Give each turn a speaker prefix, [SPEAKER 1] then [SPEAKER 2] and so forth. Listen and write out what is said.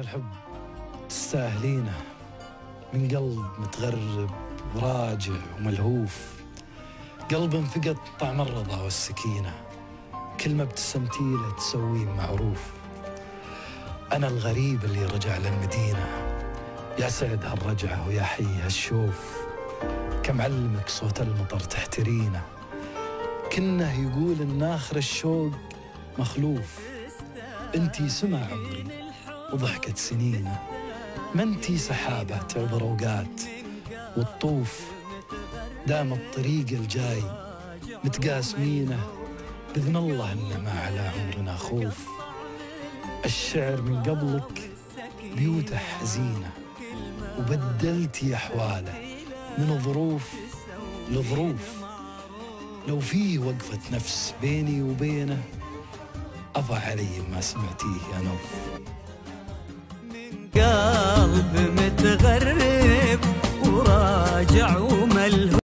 [SPEAKER 1] الحب تستاهلينه. من قلب متغرب وراجع وملهوف. قلب انفقد طعم الرضا والسكينة. كل ما ابتسمتي له تسويه معروف. أنا الغريب اللي رجع للمدينة. يا سعد هالرجعة ويا حي هالشوف. كم علمك صوت المطر تحترينه. كنه يقول إن آخر الشوق مخلوف. أنتي سمع عمري. وضحكة سنينه ما انتي سحابة تعبر اوقات وتطوف دام الطريق الجاي متقاسمينه بإذن الله ان ما على عمرنا خوف. الشعر من قبلك بيوته حزينة وبدلتي احواله من ظروف لظروف. لو في وقفة نفس بيني وبينه أضع علي ما سمعتيه يا نوف.
[SPEAKER 2] وراجع وملهوف